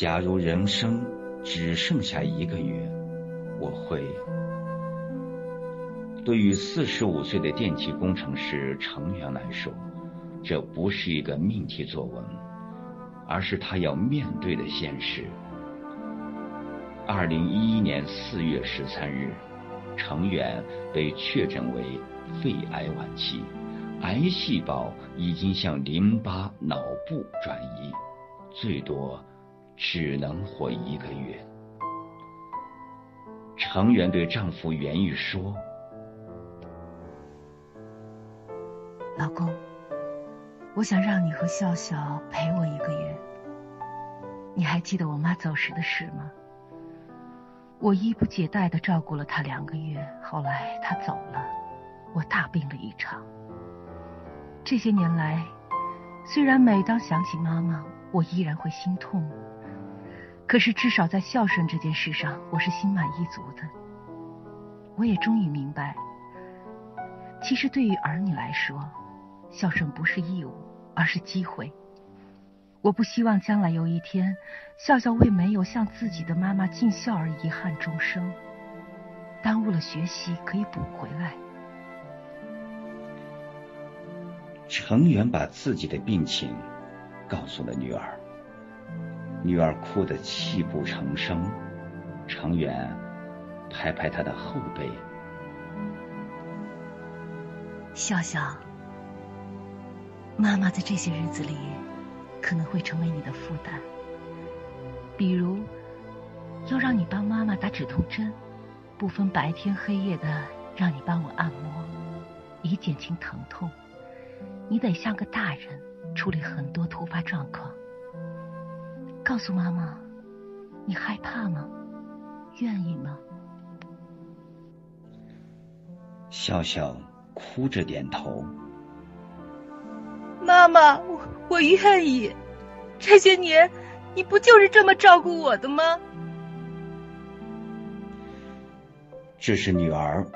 假如人生只剩下一个月，我会。对于四十五岁的电气工程师程远来说，这不是一个命题作文，而是他要面对的现实。二零一一年四月十三日，程远被确诊为肺癌晚期，癌细胞已经向淋巴、脑部转移，最多只能活一个月。程元对丈夫袁玉说。老公，我想让你和笑笑陪我一个月。你还记得我妈走时的事吗？我衣不解带的照顾了她两个月，后来她走了，我大病了一场。这些年来，虽然每当想起妈妈，我依然会心痛，可是至少在孝顺这件事上，我是心满意足的。我也终于明白，其实对于儿女来说，孝顺不是义务，而是机会。我不希望将来有一天，笑笑为没有向自己的妈妈尽孝而遗憾终生。耽误了学习可以补回来。程元把自己的病情告诉了女儿，女儿哭得泣不成声。程远拍拍她的后背，笑笑。妈妈在这些日子里可能会成为你的负担，比如要让你帮妈妈打止痛针，不分白天黑夜的让你帮我按摩，以减轻疼痛。你得像个大人处理很多突发状况。告诉妈妈，你害怕吗？愿意吗？笑笑哭着点头。妈妈，我我愿意。这些年，你不就是这么照顾我的吗？这是女儿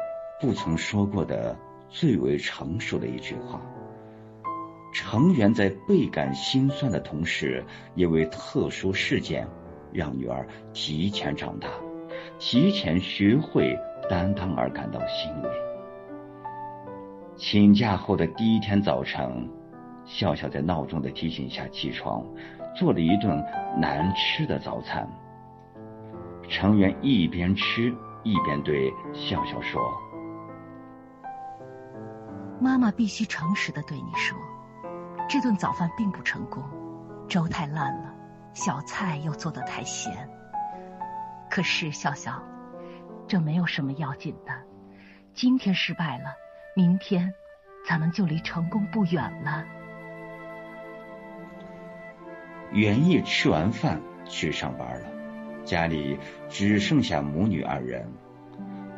不曾说过的最为成熟的一句话。成员在倍感心酸的同时，也为特殊事件让女儿提前长大、提前学会担当而感到欣慰。请假后的第一天早晨。笑笑在闹钟的提醒下起床，做了一顿难吃的早餐。成员一边吃一边对笑笑说：“妈妈必须诚实的对你说，这顿早饭并不成功，粥太烂了，小菜又做的太咸。可是笑笑，这没有什么要紧的。今天失败了，明天咱们就离成功不远了。”袁毅吃完饭去上班了，家里只剩下母女二人。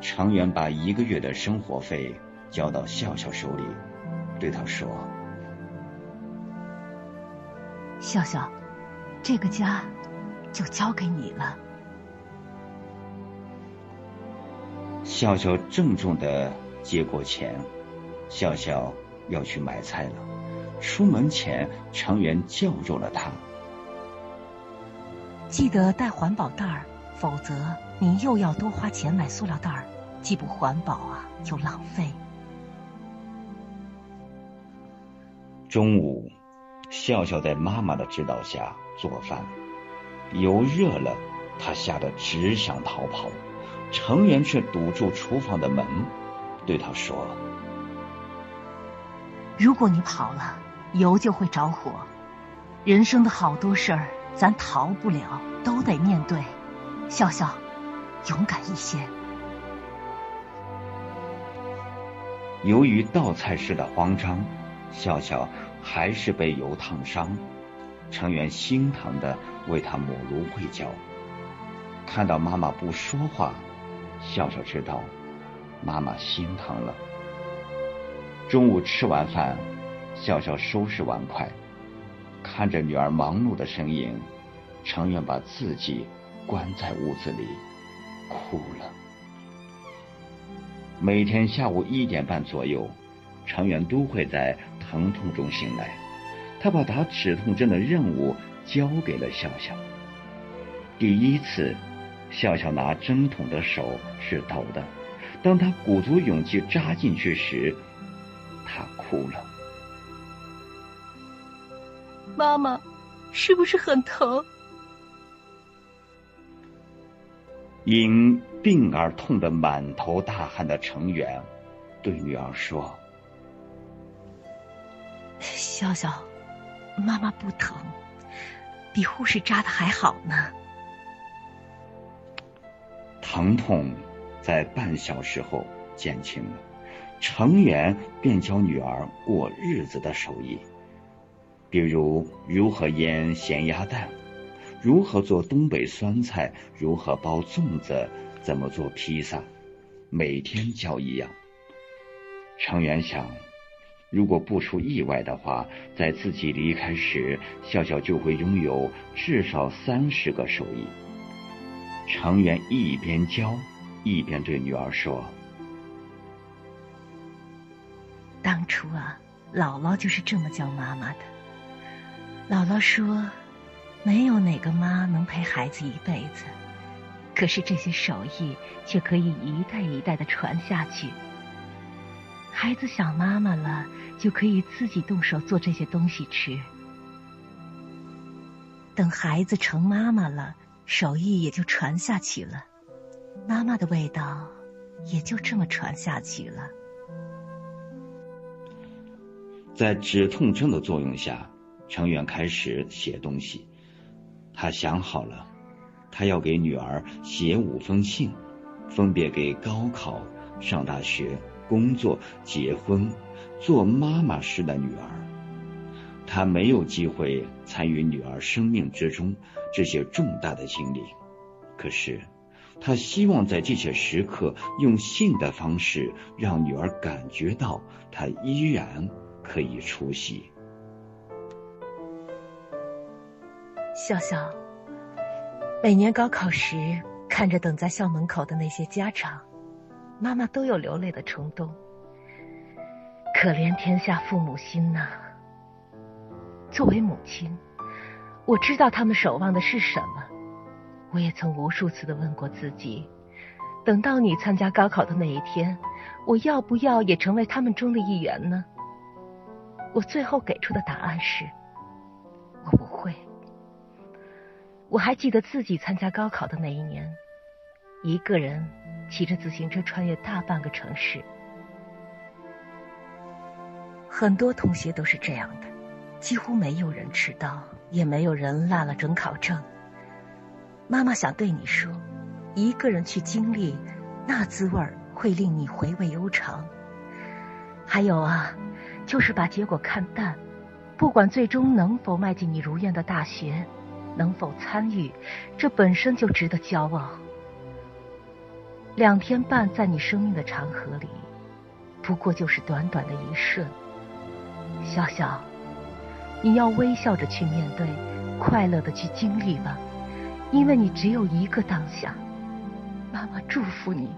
常远把一个月的生活费交到笑笑手里，对他说：“笑笑，这个家就交给你了。”笑笑郑重的接过钱，笑笑要去买菜了。出门前，程元叫住了他。记得带环保袋儿，否则你又要多花钱买塑料袋儿，既不环保啊，又浪费。中午，笑笑在妈妈的指导下做饭，油热了，他吓得只想逃跑，成员却堵住厨房的门，对他说：“如果你跑了，油就会着火。人生的好多事儿。”咱逃不了，都得面对。笑笑，勇敢一些。由于倒菜时的慌张，笑笑还是被油烫伤。程元心疼的为他抹芦荟胶。看到妈妈不说话，笑笑知道妈妈心疼了。中午吃完饭，笑笑收拾碗筷。看着女儿忙碌的身影，程远把自己关在屋子里，哭了。每天下午一点半左右，程远都会在疼痛中醒来。他把打止痛针的任务交给了笑笑。第一次，笑笑拿针筒的手是抖的。当他鼓足勇气扎进去时，他哭了。妈妈，是不是很疼？因病而痛得满头大汗的程远，对女儿说：“笑笑，妈妈不疼，比护士扎的还好呢。疼痛在半小时后减轻了，程远便教女儿过日子的手艺，比如如何腌咸鸭蛋。”如何做东北酸菜？如何包粽子？怎么做披萨？每天教一样。程元想，如果不出意外的话，在自己离开时，笑笑就会拥有至少三十个手艺。程元一边教，一边对女儿说：“当初啊，姥姥就是这么教妈妈的。姥姥说。”没有哪个妈能陪孩子一辈子，可是这些手艺却可以一代一代的传下去。孩子想妈妈了，就可以自己动手做这些东西吃。等孩子成妈妈了，手艺也就传下去了，妈妈的味道也就这么传下去了。在止痛针的作用下，程远开始写东西。他想好了，他要给女儿写五封信，分别给高考、上大学、工作、结婚、做妈妈时的女儿。他没有机会参与女儿生命之中这些重大的经历，可是他希望在这些时刻用信的方式让女儿感觉到他依然可以出席。笑笑，每年高考时，看着等在校门口的那些家长，妈妈都有流泪的冲动。可怜天下父母心呐！作为母亲，我知道他们守望的是什么。我也曾无数次的问过自己：等到你参加高考的那一天，我要不要也成为他们中的一员呢？我最后给出的答案是：我不会。我还记得自己参加高考的那一年，一个人骑着自行车穿越大半个城市。很多同学都是这样的，几乎没有人迟到，也没有人落了准考证。妈妈想对你说，一个人去经历，那滋味会令你回味悠长。还有啊，就是把结果看淡，不管最终能否迈进你如愿的大学。能否参与，这本身就值得骄傲。两天半在你生命的长河里，不过就是短短的一瞬。笑笑，你要微笑着去面对，快乐的去经历吧，因为你只有一个当下。妈妈祝福你，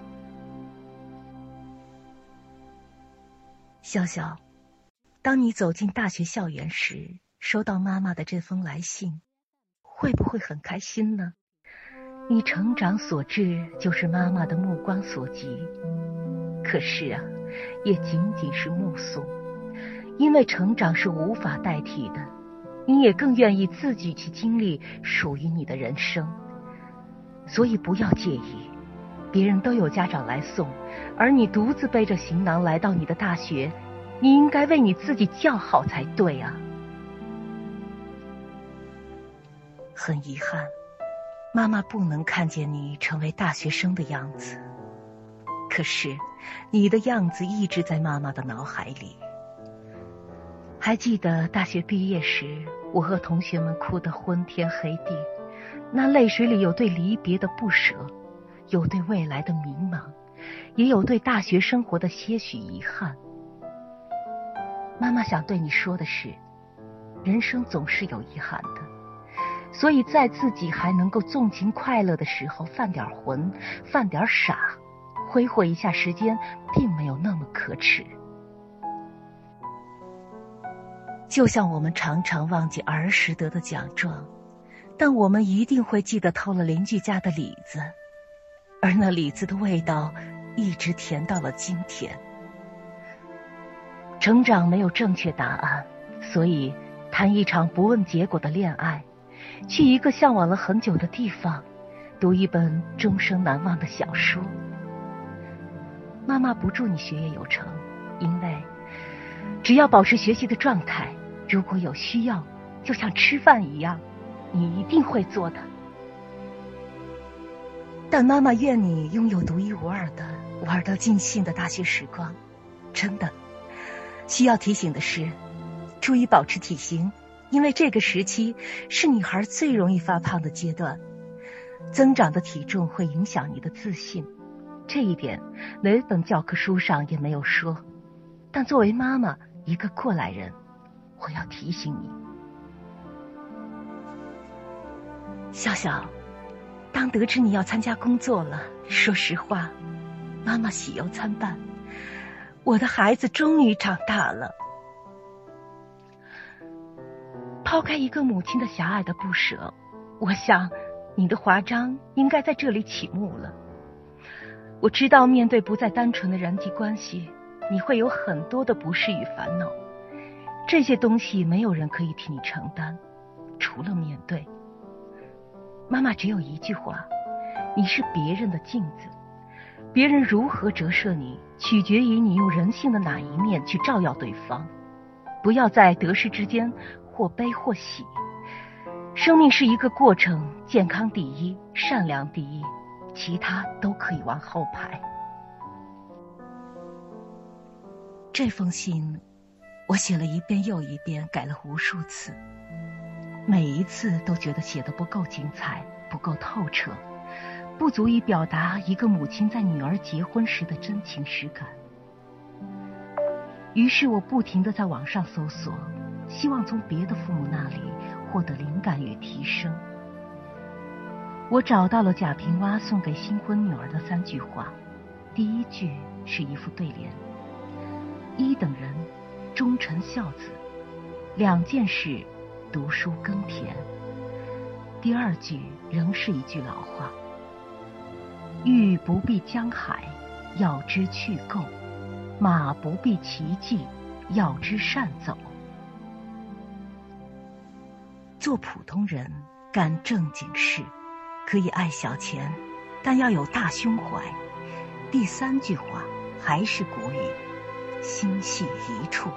笑笑。当你走进大学校园时，收到妈妈的这封来信。会不会很开心呢？你成长所致，就是妈妈的目光所及。可是啊，也仅仅是目送，因为成长是无法代替的。你也更愿意自己去经历属于你的人生，所以不要介意，别人都有家长来送，而你独自背着行囊来到你的大学，你应该为你自己叫好才对啊。很遗憾，妈妈不能看见你成为大学生的样子。可是，你的样子一直在妈妈的脑海里。还记得大学毕业时，我和同学们哭得昏天黑地，那泪水里有对离别的不舍，有对未来的迷茫，也有对大学生活的些许遗憾。妈妈想对你说的是，人生总是有遗憾的。所以在自己还能够纵情快乐的时候，犯点浑，犯点傻，挥霍一下时间，并没有那么可耻。就像我们常常忘记儿时得的奖状，但我们一定会记得偷了邻居家的李子，而那李子的味道一直甜到了今天。成长没有正确答案，所以谈一场不问结果的恋爱，去一个向往了很久的地方，读一本终生难忘的小书。妈妈不祝你学业有成，因为只要保持学习的状态，如果有需要，就像吃饭一样，你一定会做的。但妈妈愿你拥有独一无二的、玩得尽兴的大学时光，真的。需要提醒的是，注意保持体型，因为这个时期是女孩最容易发胖的阶段。增长的体重会影响你的自信，这一点哪本教科书上也没有说。但作为妈妈，一个过来人，我要提醒你，笑笑，当得知你要参加工作了，说实话，妈妈喜忧参半。我的孩子终于长大了。抛开一个母亲的狭隘的不舍，我想你的华章应该在这里启幕了。我知道面对不再单纯的人际关系，你会有很多的不适与烦恼。这些东西没有人可以替你承担，除了面对。妈妈只有一句话：你是别人的镜子。别人如何折射你，取决于你用人性的哪一面去照耀对方。不要在得失之间或悲或喜。生命是一个过程，健康第一，善良第一，其他都可以往后排。这封信我写了一遍又一遍，改了无数次，每一次都觉得写的不够精彩，不够透彻。不足以表达一个母亲在女儿结婚时的真情实感。于是我不停的在网上搜索，希望从别的父母那里获得灵感与提升。我找到了贾平凹送给新婚女儿的三句话，第一句是一副对联：一等人，忠臣孝子；两件事，读书耕田。第二句仍是一句老话。欲不避江海，要知去垢；马不避奇迹，要知善走。做普通人，干正经事，可以爱小钱，但要有大胸怀。第三句话还是古语：心系一处。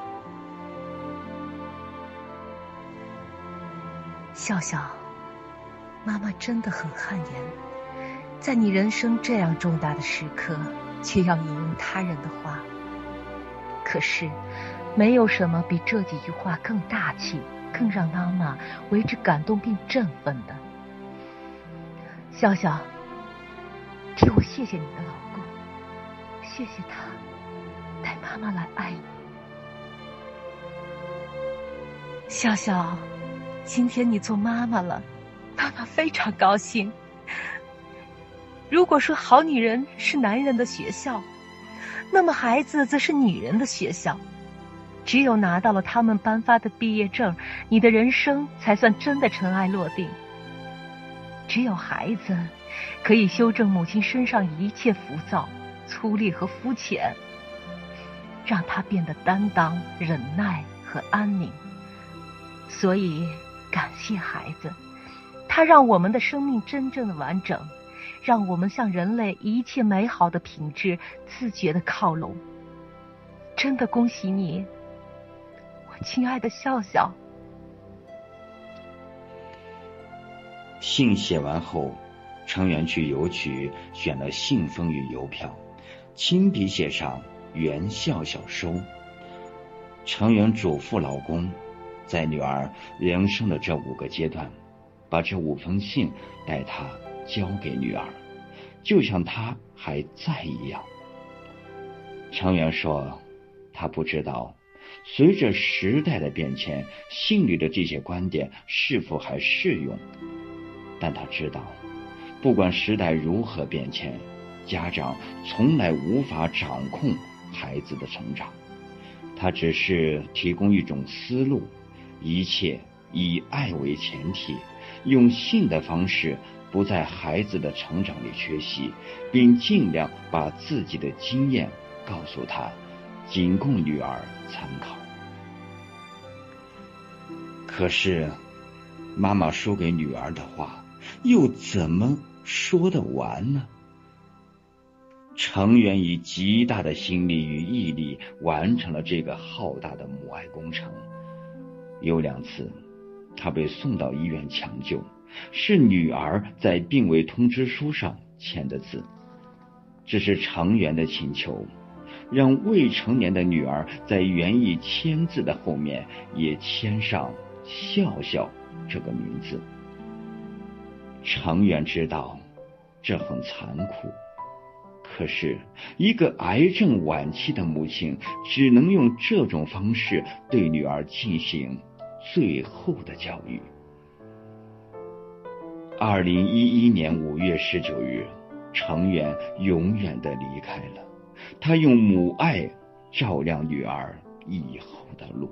笑笑，妈妈真的很汗颜。在你人生这样重大的时刻，却要引用他人的话。可是，没有什么比这几句话更大气、更让妈妈为之感动并振奋的。笑笑，替我谢谢你的老公，谢谢他带妈妈来爱你。笑笑，今天你做妈妈了，妈妈非常高兴。如果说好女人是男人的学校，那么孩子则是女人的学校。只有拿到了他们颁发的毕业证，你的人生才算真的尘埃落定。只有孩子可以修正母亲身上一切浮躁、粗劣和肤浅，让她变得担当、忍耐和安宁。所以，感谢孩子，他让我们的生命真正的完整。让我们向人类一切美好的品质自觉的靠拢。真的恭喜你，亲爱的笑笑。信写完后，成员去邮局选了信封与邮票，亲笔写上“袁笑笑收”。成员嘱咐老公，在女儿人生的这五个阶段，把这五封信带她。交给女儿，就像她还在一样。成员说：“他不知道，随着时代的变迁，信里的这些观点是否还适用。但他知道，不管时代如何变迁，家长从来无法掌控孩子的成长。他只是提供一种思路，一切以爱为前提。”用信的方式，不在孩子的成长里缺席，并尽量把自己的经验告诉他，仅供女儿参考。可是，妈妈说给女儿的话，又怎么说得完呢？程远以极大的心力与毅力完成了这个浩大的母爱工程。有两次，他被送到医院抢救，是女儿在病危通知书上签的字。这是程远的请求，让未成年的女儿在原意签字的后面也签上“笑笑”这个名字。程远知道这很残酷。可是，一个癌症晚期的母亲只能用这种方式对女儿进行最后的教育。二零一一年五月十九日，程远永远的离开了，他用母爱照亮女儿以后的路。